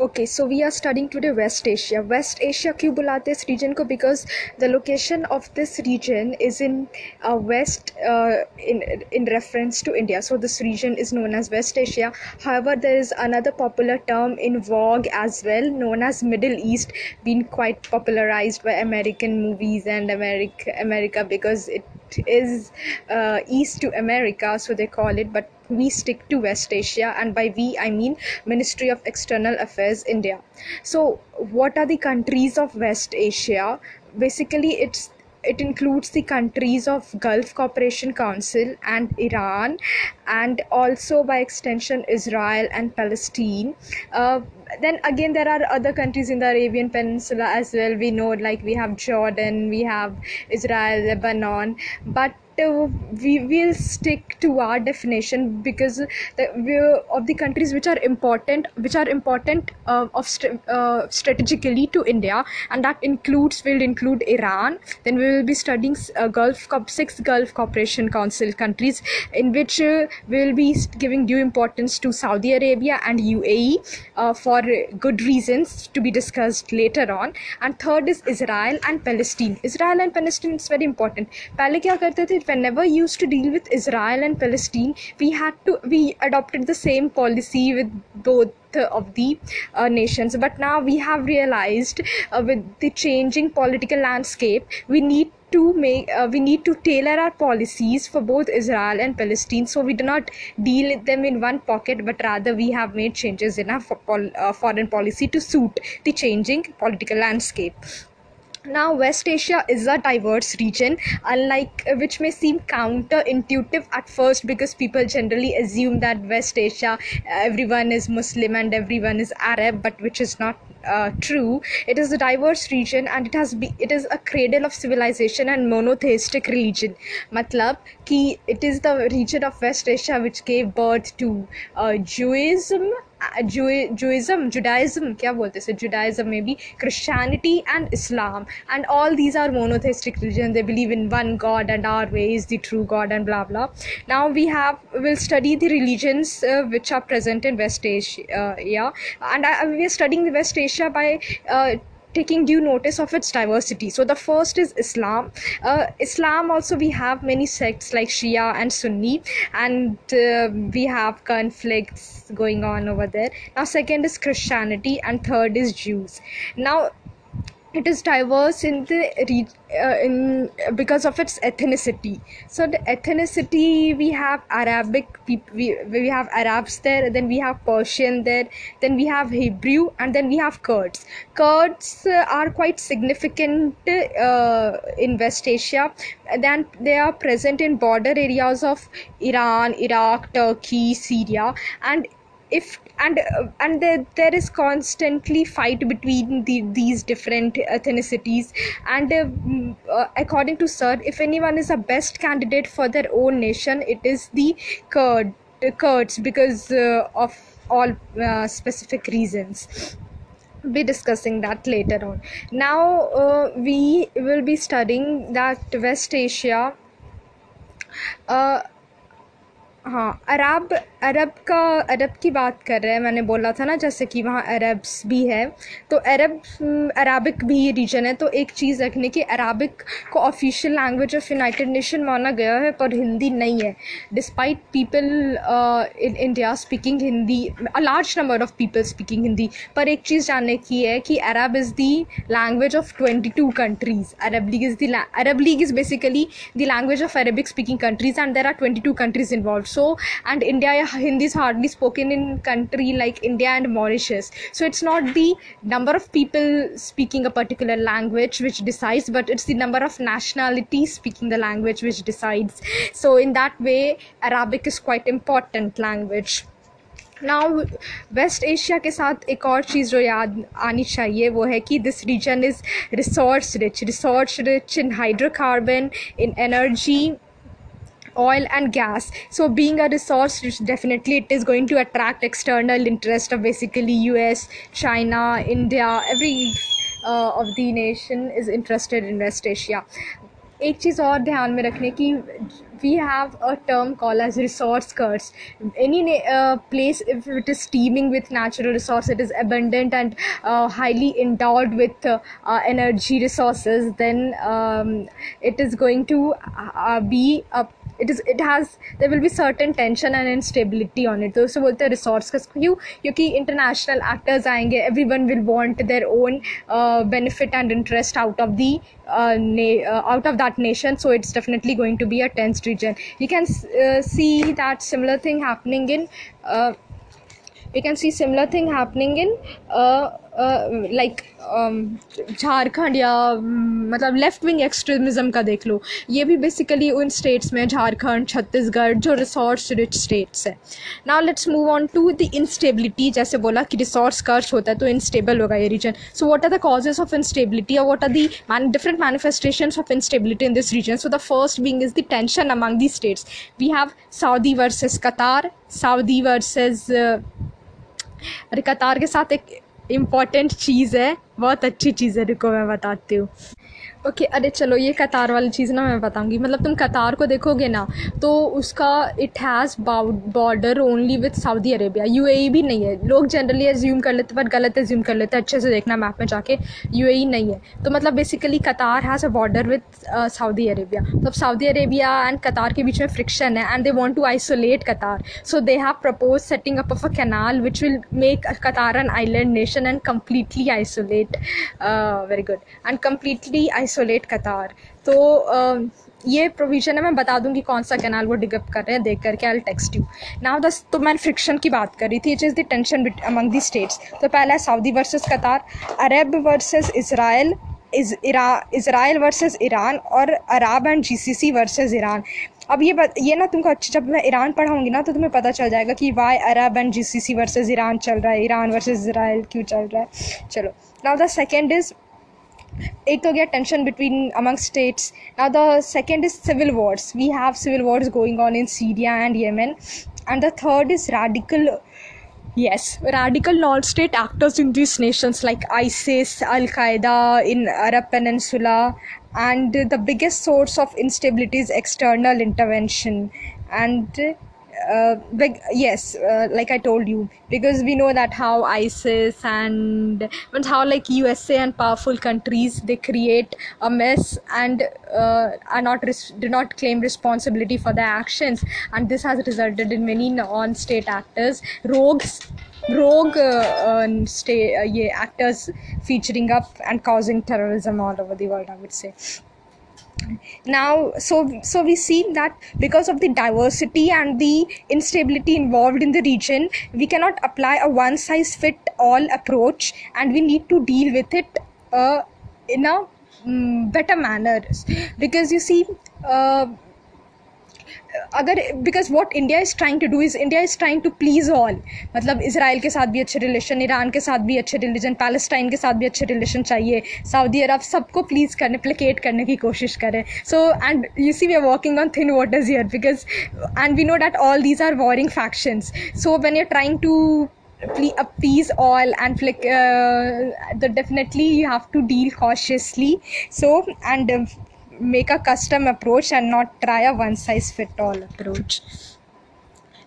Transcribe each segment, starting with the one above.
Okay, so we are studying today West Asia. West Asia क्यों बुलाते हैं इस region को because the location of this region is in uh, west uh, in in reference to India. So this region is known as West Asia. However, there is another popular term in vogue as well, known as Middle East, being quite popularized by American movies and America America because it is uh, east to America, so they call it. But we stick to West Asia, and by we I mean Ministry of External Affairs India. So, what are the countries of West Asia? Basically, it's it includes the countries of Gulf Cooperation Council and Iran, and also by extension Israel and Palestine. Uh, then again, there are other countries in the Arabian Peninsula as well. We know, like we have Jordan, we have Israel, Lebanon, but we will stick to our definition because the, we, of the countries which are important which are important uh, of st- uh, strategically to india and that includes will include iran then we will be studying uh, gulf Co- six gulf cooperation council countries in which uh, we will be giving due importance to saudi arabia and uae uh, for good reasons to be discussed later on and third is israel and palestine israel and palestine is very important पहले क्या करते थे Whenever used to deal with Israel and Palestine, we had to we adopted the same policy with both of the uh, nations. But now we have realized uh, with the changing political landscape, we need to make uh, we need to tailor our policies for both Israel and Palestine. So we do not deal with them in one pocket, but rather we have made changes in our fo- uh, foreign policy to suit the changing political landscape now west asia is a diverse region unlike uh, which may seem counterintuitive at first because people generally assume that west asia everyone is muslim and everyone is arab but which is not uh, true. It is a diverse region and it has be, it is a cradle of civilization and monotheistic religion. Matlab ki it is the region of west asia which gave birth to uh, judaism Judaism, Judaism, क्या बोलते हैं Judaism maybe Christianity and Islam, and all these are monotheistic religions. They believe in one God and our way is the true God and blah blah. Now we have we'll study the religions uh, which are present in West Asia, uh, yeah, and I, we are studying the West Asia by. Taking due notice of its diversity. So the first is Islam. Uh, Islam also we have many sects like Shia and Sunni, and uh, we have conflicts going on over there. Now second is Christianity, and third is Jews. Now it is diverse in the uh, in because of its ethnicity. So the ethnicity we have arabic people we, we have arabs there then we have persian there then we have hebrew and then we have kurds. Kurds uh, are quite significant uh, in west asia then they are present in border areas of iran iraq turkey syria and if and uh, and there, there is constantly fight between the, these different ethnicities. And uh, uh, according to sir if anyone is a best candidate for their own nation it is the kurd kurds because uh, of all uh, specific reasons. Be discussing that later on. Now uh, we will be studying that west asia हाँ अरब अरब का, अरब की बात कर रहे हैं, मैंने बोला था ना, जैसे कि वहाँ अरब्स भी है तो अरब अरबिक भी रीजन है तो एक चीज़ रखने की, अरबिक को official language of United Nation माना गया है, पर हिंदी नहीं है। Despite people in India speaking Hindi a large number of people speaking Hindi, पर एक चीज़ जानने की है कि Arab is the language of twenty two countries Arab League is the Arab League is basically the language of Arabic speaking countries and there are twenty two countries involve so and india hindi is hardly spoken in country like india and mauritius so it's not the number of people speaking a particular language which decides but it's the number of nationalities speaking the language which decides so in that way arabic is quite important language now West Asia के साथ एक और चीज़ जो याद आनी चाहिए वो है कि this region is resource rich resource rich in hydrocarbon in energy oil and gas so being a resource definitely it is going to attract external interest of basically us china india every uh, of the nation is interested in west asia एक चीज़ और ध्यान में रखने की we have a term called as resource curse any uh, place if it is teeming with natural resource it is abundant and uh, highly endowed with uh, uh energy resources then um, it is going to uh, be a it is it has there will be certain tension and instability on it तो उससे बोलते हैं resource का क्यों क्योंकि international actors आएंगे every one will want their own benefit and interest out of the uh, na- uh, out of that nation so it's definitely going to be a tense region you can uh, see that similar thing happening in uh, you can see similar thing happening in uh, like Jharkhand या मतलब left wing extremism का देख लो। ये भी basically उन states में झारखंड, छत्तीसगढ़, जो रिसोर्स रिच स्टेट्स है। Now let's move on to the instability जैसे बोला कि रिसोर्स कर्च होता है तो इनस्टेबल होगा ये region so what are the causes of instability और what are the different manifestation of instability in this region so the first being is the tension among the states we have Saudi versus Qatar Saudi versus अरे Qatar के साथ एक important चीज़ है बहुत अच्छी चीज़ है रुको मैं बताती हूँ। ओके, अरे चलो, ये कतार वाली चीज़ ना मैं बताऊँगी। मतलब तुम कतार को देखोगे ना तो उसका it has border only with Saudi Arabia you भी नहीं है। लोग जनरली एज्यूम कर लेते पर गलत एज्यूम कर लेते अच्छे से देखना मैप में जाके। यू नहीं है। तो मतलब basically Qatar has a border with Saudi Arabia तो अब सऊदी अरेबिया एंड कतार के बीच में फ्रिक्शन है and they want to isolate Qatar. So they have propose setting up of a canal which will make Qatar an island nation and completely isolate very good and completely isolate Qatar तो uh, ये provision है मैं बता दूँगी कौन सा canal वो डिगअप कर रहे हैं देख करके आई टेक्स्ट यू नाउ दस तो मैं फ्रिक्शन की बात कर रही थी it is the tension among the states तो पहला है Saudi versus Qatar Arab versus Israel is Israel versus Iran और Arab and GCC versus Iran अब ये बत, ये ना तुमको अच्छी जब मैं ईरान पढ़ाऊँगी ना तो तुम्हें पता चल जाएगा कि why Arab and GCC versus Iran चल रहा है ईरान वर्सेस इसराइल क्यों चल रहा है। चलो now the second is it will tension between among states. Now the second is civil wars. We have civil wars going on in syria and yemen. And the third is radical yes radical non-state actors in these nations like isis al-qaeda in arab peninsula and the biggest source of instability is external intervention. And uh, like yes uh, like i told you because we know that how isis and how like usa and powerful countries they create a mess and uh, are not res- do not claim responsibility for their actions. And this has resulted in many non-state actors rogues rogue uh, stay, uh, yeah, actors featuring up and causing terrorism all over the world i would say now so so we see that because of the diversity and the instability involved in the region we cannot apply a one size fit all approach and we need to deal with it uh, in a um, better manner. Because you see uh, अगर because what India is trying to do is India is trying to please all मतलब Israel के साथ भी अच्छे relation Iran के साथ भी अच्छे रिलेशन पैलेस्टाइन के साथ भी अच्छे रिलेशन चाहिए सऊदी अरब सबको प्लीज़ करने प्लेकेट करने की कोशिश करें. So and you see we are working on thin is year because and we know that all these are warring factions so when you're trying to appease all and like uh, the definitely you have to deal cautiously. So and uh, make a custom approach and not try a one size fit all approach.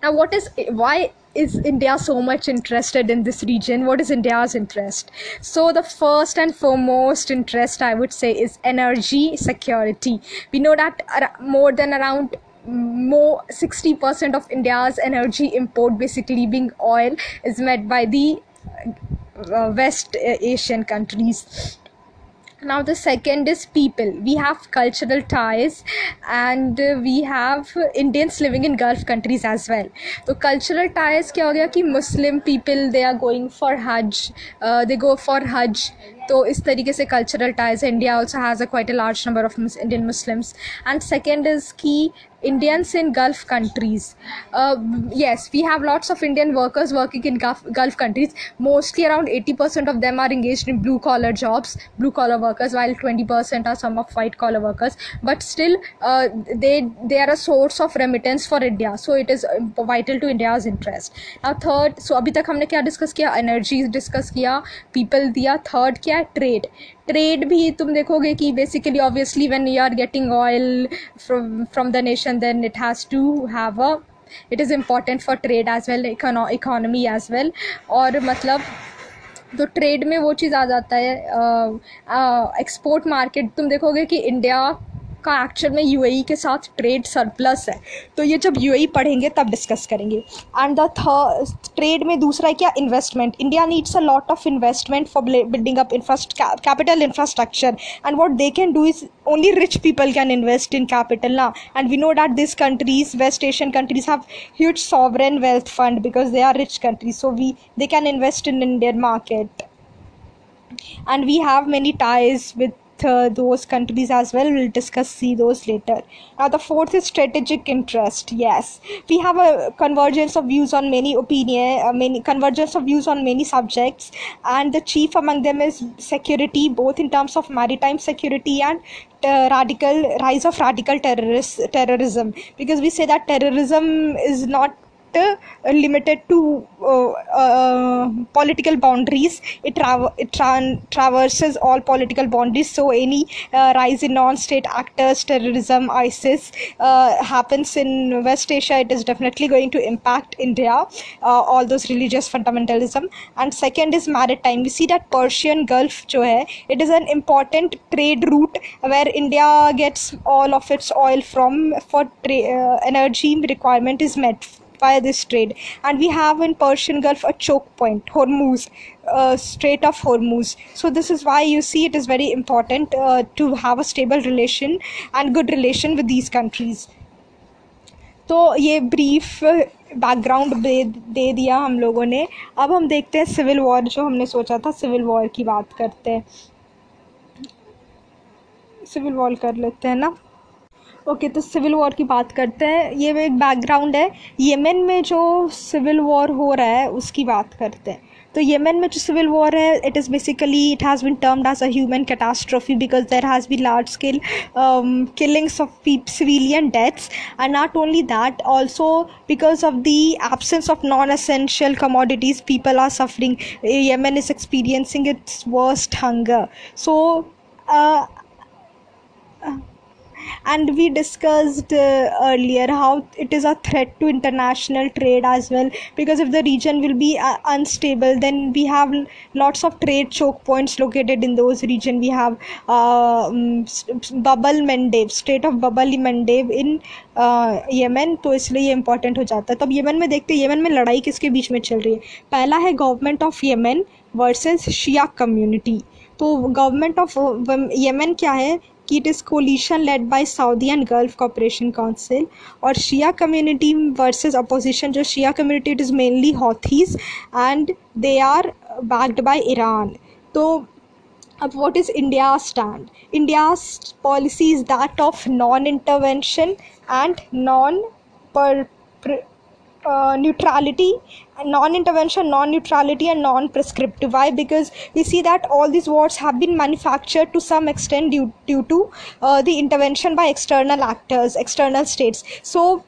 Now what is why is india so much interested in this region? What is india's interest? So the first and foremost interest i would say is energy security. We know that more than around more 60% of india's energy import basically being oil is met by the uh, west asian countries now the second is people. We have cultural ties and we have indians living in gulf countries as well. So cultural ties kya ho gaya ki muslim people they are going for hajj uh, they go for hajj तो इस तरीके से cultural ties India also has a quite a large number of Indian Muslims and second is key Indians in Gulf countries yes we have lots of Indian workers working in Gulf countries mostly around eighty percent of them are engage in blue collar jobs blue collar workers while twenty percent are some collar workers but still they they are a source of remittance for India so it is vital to India's interest और third so अभी तक हमने क्या discuss किया? Energy discuss किया people दिया. Third क्या है ट्रेड ट्रेड भी तुम देखोगे कि basically obviously when you are getting oil from from the nation then it has to have a it is important for trade as well economy as well और मतलब तो ट्रेड में वो चीज़ आ जाता है एक्सपोर्ट मार्केट तुम देखोगे कि इंडिया का एक्चुअल में यू के साथ ट्रेड सरप्लस है। तो ये जब यू पढ़ेंगे, तब डिस्कस करेंगे। एंड द थर्ड ट्रेड में दूसरा है क्या? Investment India needs a lot of investment for building up infrast capital infrastructure and what they can do is only rich people can invest in capital ना and we know that this countries West Asian countries have huge sovereign wealth fund because they are rich countries so we they can invest in Indian market and we have many ties with uh, those countries as well we'll discuss see those later. Now the fourth is strategic interest yes. We have a convergence of views on many opinion uh, many convergence of views on many subjects and the chief among them is security both in terms of maritime security and uh, radical rise of radical terrorist terrorism. Because we say that terrorism is not uh, limited to uh, uh, political boundaries. It, tra- it tra- traverses all political boundaries. So any uh, rise in non-state actors terrorism isis uh, happens in west asia it is definitely going to impact india uh, all those religious fundamentalism. And second is maritime. We see that persian gulf jo hai, it is an important trade route where india gets all of its oil from for tra- energy requirement is met via this trade and we have in persian gulf a choke point hormuz uh, strait of hormuz so this is why you see it is very important uh, to have a stable relation and good relation with these countries तो ये brief background दे दे दिया हम लोगों ने अब हम देखते हैं सिविल वॉर जो हमने सोचा था सिविल वॉर की बात करते हैं सिविल वॉर कर लेते हैं ना ओके तो सिविल वॉर की बात करते हैं। ये एक बैकग्राउंड है। येमेन में जो सिविल वॉर हो रहा है, उसकी बात करते हैं। तो येमेन में जो सिविल वॉर है it is basically it has been termed as a human catastrophe because there has been large scale killings of civilian deaths and not only that also because of the absence of non essential commodities people are suffering Yemen is experiencing its worst hunger so and we discussed uh, earlier how it is a threat to international trade as well because if the region will be uh, unstable then we have lots of trade choke points located in those region we have uh, um, bubble Mandeb state of Bab el Mandeb in Yemen तो इसलिए ये important हो जाता है तब येमन में देखते हैं येमन में लड़ाई किसके बीच में चल रही है पहला है government of Yemen versus Shia community तो गवर्नमेंट ऑफ़ येमन क्या है कि it is coalition led by Saudi and Gulf Cooperation Council और शिया कम्युनिटी वर्सेस अपोजिशन जो Shia community it is mainly Houthis and they are backed by Iran तो अब what is India's stand? India's policy is that of non-intervention and non uh, neutrality non-intervention non-neutrality and non-prescriptive. Why? Because we see that all these wars have been manufactured to some extent due, due to uh, the intervention by external actors external states. So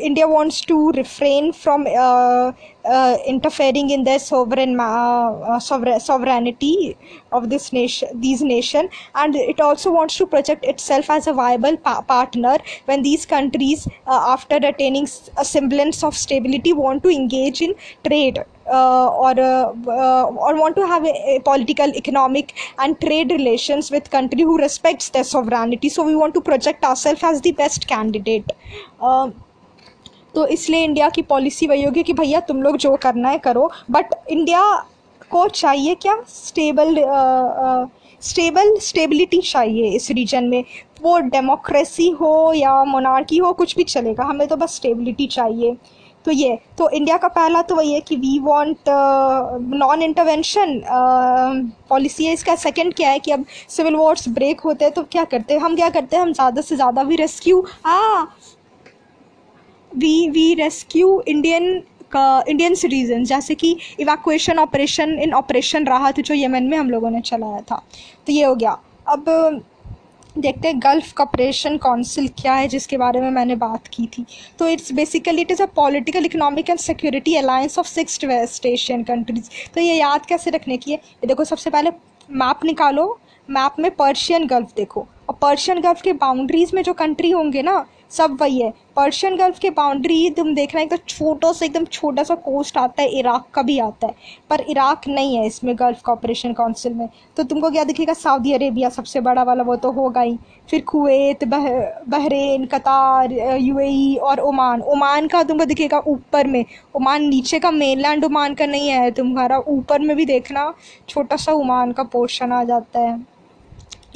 india wants to refrain from uh, uh, interfering in their sovereign uh, sovereign sovereignty of this nation these nation. And it also wants to project itself as a viable pa- partner when these countries uh, after attaining a semblance of stability want to engage in trade और और want to have political economic and trade relations with country who respects the sovereignty so we want to project our self as the best candidate तो इसलिए India की policy वही होगी कि भैया तुम लोग जो करना है करो। बट इंडिया को चाहिए क्या? स्टेबल स्टेबल स्टेबिलिटी चाहिए इस रीजन में। वो डेमोक्रेसी हो या मोनार्की हो, कुछ भी चलेगा, हमें तो बस स्टेबिलिटी चाहिए। तो ये तो इंडिया का पहला तो वही है कि we want non intervention policy है। इसका सेकंड क्या है कि अब सिविल वॉर्स ब्रेक होते हैं तो क्या करते हैं? हम क्या करते हैं? हम ज़्यादा से ज़्यादा भी रेस्क्यू हाँ वी वी रेस्क्यू इंडियन का इंडियन सिटीजन जैसे कि evacuation operation in operation Rahat जो यमन में हम लोगों ने चलाया था। तो ये हो गया। अब देखते हैं गल्फ कॉपरेशन काउंसिल क्या है, जिसके बारे में मैंने बात की थी। तो it's basically it is a political economic and security alliance of six West Asian countries तो ये याद कैसे रखने की है? ये देखो, सबसे पहले मैप निकालो। मैप में पर्शियन गल्फ देखो। और पर्शियन गल्फ के बाउंड्रीज में जो कंट्री होंगे ना सब वही है। पर्शियन गल्फ के बाउंड्री तुम देखना एकदम छोटा सा एकदम छोटा सा कोस्ट आता है इराक का भी आता है। पर इराक नहीं है इसमें गल्फ कॉपरेशन काउंसिल में। तो तुमको क्या दिखेगा सऊदी अरेबिया सबसे बड़ा वाला वो तो होगा ही। फिर कुवैत बह, बहरेन कतार यूएई और ओमान ओमान का तुमको दिखेगा ऊपर में। ओमान नीचे का मेनलैंड ओमान का नहीं है। तुम्हारा ऊपर में भी देखना छोटा सा ओमान का पोर्शन आ जाता है।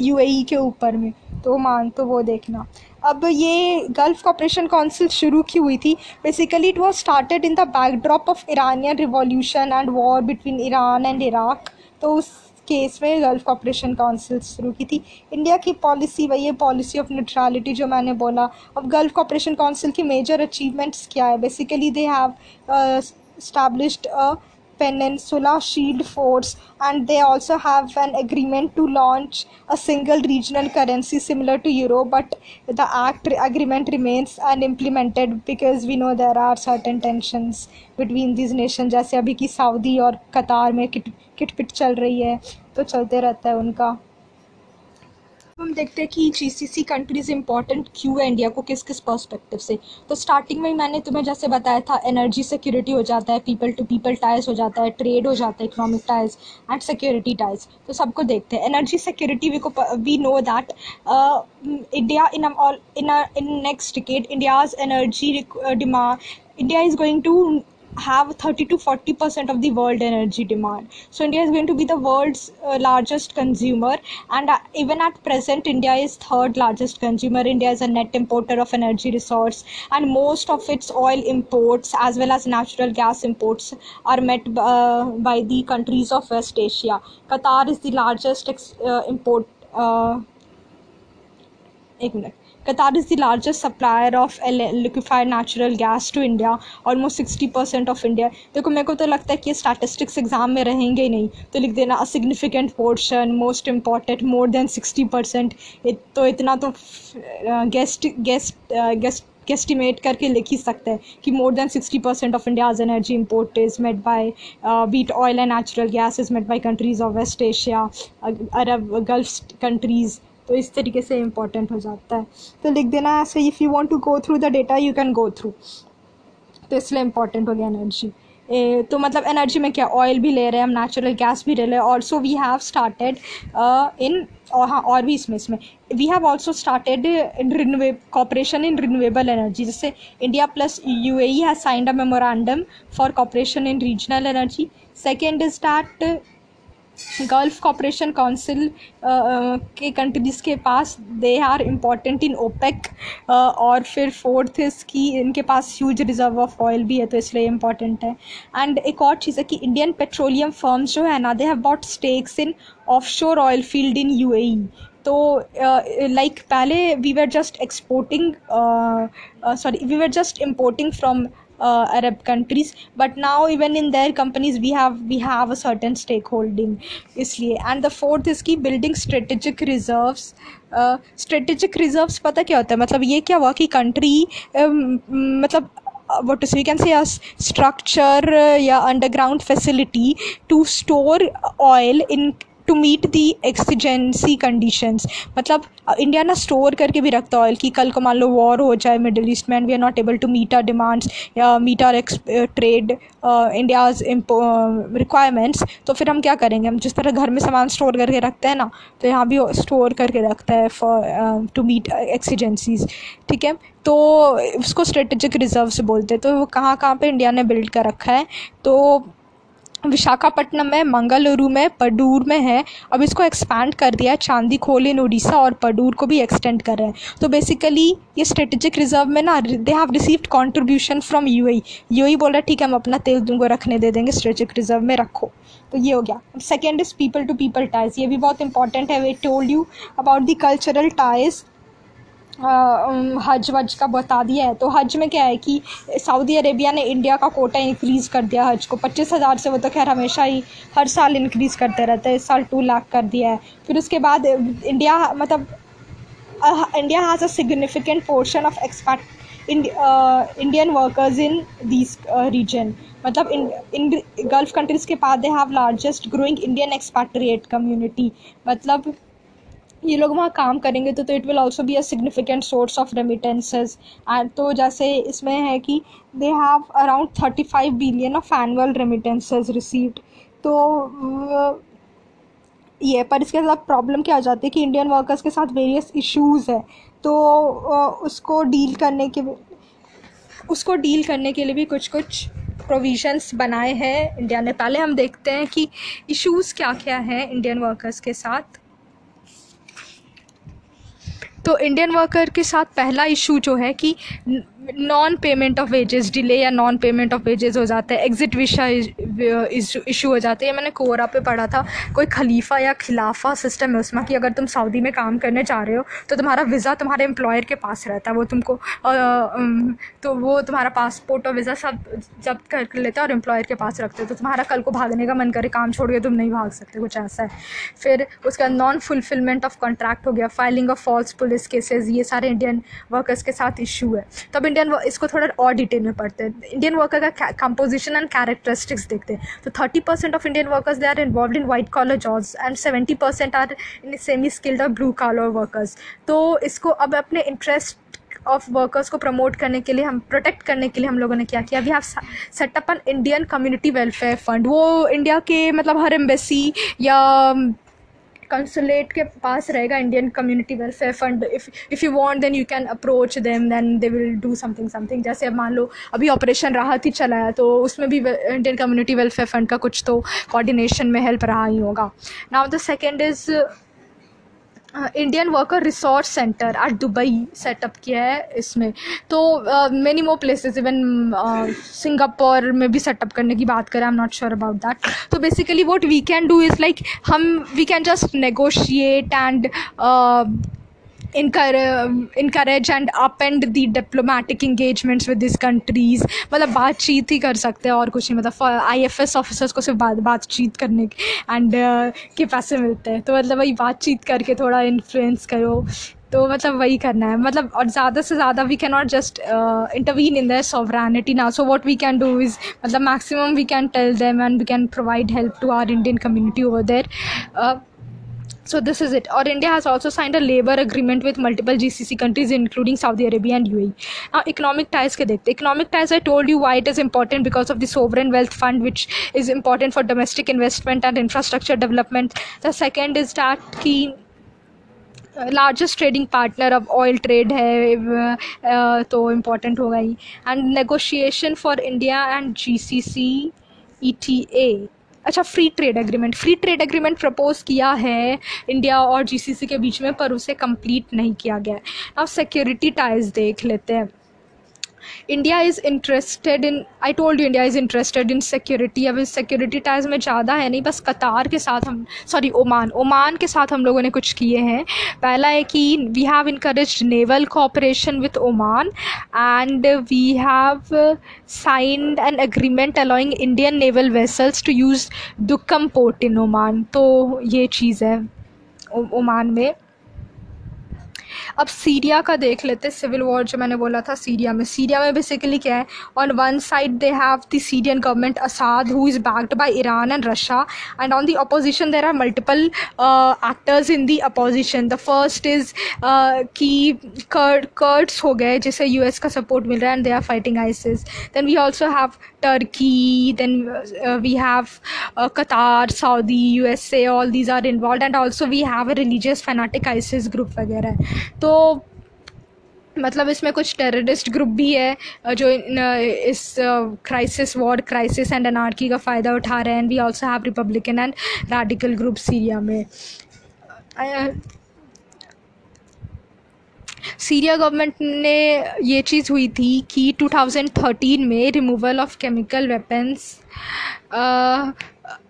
यूएई के ऊपर में। तो ओमान तो वो देखना। अब ये गल्फ कॉपरेशन काउंसिल शुरू की हुई थी। Basically it was started in the backdrop of Iranian revolution and war between Iran and Iraq तो उस केस में गल्फ कॉपरेशन काउंसिल शुरू की थी। इंडिया की पॉलिसी वही है पॉलिसी ऑफ़ न्यूट्रलिटी जो मैंने बोला। अब गल्फ कॉपरेशन काउंसिल की मेजर अचीवमेंट्स क्या है? Basically they have established a Peninsula Shield Force, and they also have an agreement to launch a single regional currency similar to Euro. But the act agreement remains unimplemented because we know there are certain tensions between these nations. जैसे अभी की Saudi और Qatar में kit किटपिट चल रही है तो चलते रहता है उनका हम देखते हैं कि जीसीसी कंट्रीज़ इंपॉर्टेंट क्यों है इंडिया को किस किस पर्सपेक्टिव से? तो स्टार्टिंग में मैंने तुम्हें जैसे बताया था एनर्जी सिक्योरिटी हो जाता है पीपल टू पीपल टाइज हो जाता है ट्रेड हो जाता है economic ties and security ties तो सबको देखते हैं। एनर्जी सिक्योरिटी वी को we know that India in in in next decade India's energy demand India is going to have 30 to 40 percent of the world energy demand so india is going to be the world's uh, largest consumer and uh, even at present india is third largest consumer india is a net importer of energy resource and most of its oil imports as well as natural gas imports are met uh, by the countries of west asia qatar is the largest ex- uh, import uh, एक minute Qatar is the largest supplier of liquefied natural gas to India, almost 60% of India. देखो मेरे को तो लगता है कि ये statistics exam में रहेंगे ही नहीं तो लिख देना a significant portion most important more than sixty percent तो इतना तो गेस्ट गेस्ट गेस्ट estimate करके लिख ही सकते हैं कि more than sixty percent of India's energy import is made by beat oil and natural gas is made by countries of West Asia Arab Gulf countries तो इस तरीके से इंपॉर्टेंट हो जाता है। तो लिख देना ऐसे if you want to go through the data you can go through तो इसलिए इंपॉर्टेंट हो गया एनर्जी ए, तो मतलब एनर्जी में क्या? ऑयल भी ले रहे हैं हम नेचुरल गैस भी ले रहे हैं. Also we have started in और हाँ और भी इसमें इसमें. We have also started in renew cooperation in renewable energy जैसे India plus U A has signed a memorandum for cooperation in regional energy second is that Gulf Cooperation Council के countries के पास they are important in OPEC और फिर fourth की इनके पास huge reserve of oil भी है तो इसलिए इंपॉर्टेंट है। एंड एक और चीज़ है कि इंडियन पेट्रोलियम फर्म्स जो है ना they have bought stakes in offshore oil field in U तो लाइक uh, पहले we were just exporting sorry we were just importing from uh, Arab countries but now even in their companies we have we have a certain stakeholding इसलिए and the fourth is की building strategic reserves strategic uh, reserves पता क्या होता है मतलब ये क्या हुआ कि कंट्री um, मतलब what is we can say as structure या underground facility to store oil in to meet the exigency conditions मतलब इंडिया ना स्टोर करके भी रखता ऑयल कि कल को मान लो वॉर हो जाए मिडल ईस्ट में and we are not able to meet our demands या meet our ex trade India's requirements तो फिर हम क्या करेंगे? हम जिस तरह घर में सामान स्टोर करके रखते हैं ना तो यहाँ भी स्टोर करके रखता है फॉर टू मीट एक्सीजेंसीज ठीक है? तो उसको स्ट्रेटेजिक रिज़र्व से बोलते हैं। तो वो कहाँ कहाँ पे इंडिया ने बिल्ड कर रखा है? तो विशाखापट्टनम में, मंगलुरु में, पडूर में है। अब इसको एक्सपैंड कर दिया है चांदी खोल इन उड़ीसा और पडूर को भी एक्सटेंड कर रहे हैं। तो बेसिकली ये स्ट्रेटेजिक रिज़र्व में ना they have received contribution from UAE UAE बोला ठीक है, हम अपना तेल तुमको रखने दे देंगे स्ट्रेटेजिक रिज़र्व में रखो। तो ये हो गया। Second is people to people ties ये भी बहुत इंपॉर्टेंट है। We told you about the cultural ties Hajj was का बता दिया है। तो हज में क्या है कि सऊदी अरेबिया ने इंडिया का कोटा इंक्रीज़ कर दिया हज को। पच्चीस हज़ार से वो तो खैर हमेशा ही हर साल इंक्रीज़ करते रहते हैं। इस साल टू लाख कर दिया है। फिर उसके बाद इंडिया मतलब India has a significant portion of expat Indian workers in this region मतलब इन गल्फ कंट्रीज़ के बाद they have largest growing Indian expatriate community मतलब ये लोग वहाँ काम करेंगे तो तो it will also be a significant source of remittances and तो जैसे इसमें है कि they have around thirty five billion of annual remittances received तो ये, पर इसके साथ प्रॉब्लम क्या आ जाती है कि इंडियन वर्कर्स के साथ वेरियस इश्यूज़ है। तो उसको डील करने के उसको डील करने के लिए भी कुछ कुछ प्रोविजंस बनाए हैं इंडिया ने। पहले हम देखते हैं कि इश्यूज़ क्या क्या हैं इंडियन वर्कर्स के साथ। तो इंडियन वर्कर के साथ पहला इशू जो है कि non payment of wages delay या नॉन पेमेंट ऑफ़ वेजेस हो जाता है एग्जिट विशा इशू हो जाते हैं। मैंने कोरा पे पढ़ा था, कोई खलीफा या खिलाफा सिस्टम है उसमें कि अगर तुम सऊदी में काम करने जा रहे हो तो तुम्हारा वीज़ा तुम्हारे एम्प्लॉयर के पास रहता है। वो तुमको तो वो तुम्हारा पासपोर्ट और वीज़ा सब जब्त कर लेता है और एम्प्लॉयर के पास रखते तो तुम्हारा कल को भागने का मन करे, काम छोड़ के तुम नहीं भाग सकते, कुछ ऐसा है। फिर उसका नॉन फुलफिलमेंट ऑफ़ कॉन्ट्रैक्ट हो गया filing of false police cases ये सारे इंडियन वर्कर्स के साथ इशू है। तब इंडियन इसको थोड़ा और डिटेल में पढ़ते हैं। इंडियन वर्कर का कंपोजिशन एंड कैरेक्टरिस्टिक्स देखते हैं। तो thirty percent of Indian workers they are involve in white collar jobs and seventy percent are in semi skilled और ब्लू कॉलर वर्कर्स तो इसको अब अपने इंटरेस्ट ऑफ़ वर्कर्स को प्रमोट करने के लिए हम प्रोटेक्ट करने के लिए हम लोगों ने क्या किया? We have set up an Indian community welfare fund वो इंडिया के मतलब हर एम्बेसी या कंसुलेट के पास रहेगा Indian community welfare fund if you want then you can approach them then they will do something something जैसे अब मान लो, अभी ऑपरेशन राहत ही चलाया तो उसमें भी इंडियन कम्युनिटी वेलफेयर फंड का कुछ तो कोऑर्डिनेशन में हेल्प रहा ही होगा. Now the second is Indian worker resource centre at Dubai set up किया है इसमें। तो many more places even Singapore में भी सेटअप करने की बात करें I am not sure about that तो basically what we can do is like हम we can just negotiate and encourage and up and the diplomatic engagements with this countries मतलब बातचीत ही कर सकते हैं और कुछ नहीं मतलब आई एफ़ एस ऑफिसर्स को सिर्फ़ बात बातचीत करने एंड uh, के पैसे मिलते हैं। तो मतलब वही बातचीत करके थोड़ा इन्फ्लुएंस करो। तो मतलब वही करना है। मतलब और ज़्यादा से ज़्यादा we can not just intervene in their sovereignty ना so what we can do is मतलब maximum we can tell them and we can provide help to our Indian community over there so this is it or india has also signed a labor agreement with multiple gcc countries including saudi arabia and uae now economic ties ke dekhte economic ties i told you why it is important because of the sovereign wealth fund which is important for domestic investment and infrastructure development the second is that ki largest trading partner अब oil trade है तो important होगा ही and negotiation for India and G C C E T A अच्छा free trade agreement free trade agreement propose किया है India और GCC के बीच में, पर उसे कंप्लीट नहीं किया गया है. अब सिक्योरिटी टाइज देख लेते हैं. India is interested in I told you India is interested in security अब सिक्योरिटी टाइज में ज़्यादा है नहीं, बस कतार के साथ हम सॉरी ओमान। ओमान के साथ हम लोगों ने कुछ किए हैं। पहला है कि we have encourage naval cooperation with Oman and we have signed an agreement allowing Indian naval vessels to use Duqm port in Oman. तो ये चीज़ है ओमान में। अब सीरिया का देख लेते सिविल वॉर जो मैंने बोला था सीरिया में। सीरिया में बेसिकली क्या है on one side they have the Syrian government Assad who is backed by Iran and Russia and on the opposition there are multiple actors in the opposition the first is कि Kurd Kurds हो गए, जिसे U S का support मिल रहा है and they are fighting ISIS then we also have Turkey then we have Qatar Saudi U S A all these are involve and also we have a religious fanatic ISIS group वगैरह. तो मतलब इसमें कुछ terrorist group भी है जो इन, इस crisis war crisis and anarchy का फ़ायदा उठा रहे हैं। We also have republican and radical group Syria में। सीरिया गवर्नमेंट ने ये चीज़ हुई थी कि 2013 में रिमूवल ऑफ़ केमिकल वेपन्स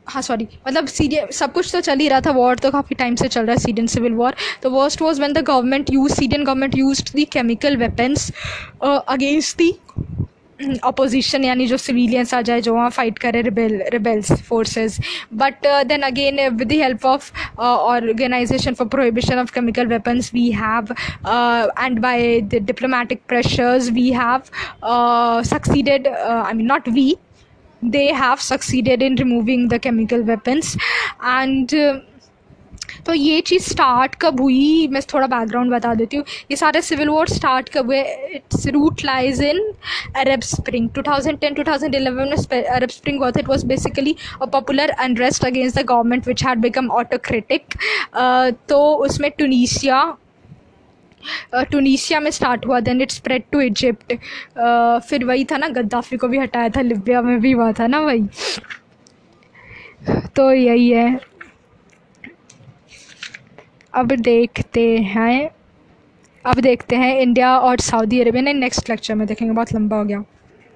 हाँ सॉरी मतलब सीरिया सब कुछ तो चल ही रहा था वॉर तो काफ़ी टाइम से चल रहा है सीरियन सिविल वॉर तो worst was when the government use Syrian government use the chemical weapons against the opposition यानी जो सिविलियंस आ जाए, जो वहाँ फाइट करे rebel rebels forces but then again with the help of organization for prohibition of chemical weapons we have and by the diplomatic pressures we have succeeded I mean not we they have succeeded in removing the chemical weapons. And uh, तो ये चीज़ start कब हुई मैं थोड़ा background बता देती हूँ। ये सारे सिविल वॉर स्टार्ट कब हुए? Its root lies in Arab spring 2010 2011 में अरब स्प्रिंग हुआ था it was basically a popular unrest against the government which had become autocratic तो उसमें टूनीसिया टूनीसिया में स्टार्ट हुआ then it spread to Egypt फिर वही था ना, गद्दाफी को भी हटाया था, लिबिया में भी हुआ था ना वही। तो यही है। अब देखते हैं। अब देखते हैं इंडिया और सऊदी अरेबिया ने नेक्स्ट लेक्चर में देखेंगे, बहुत लंबा हो गया।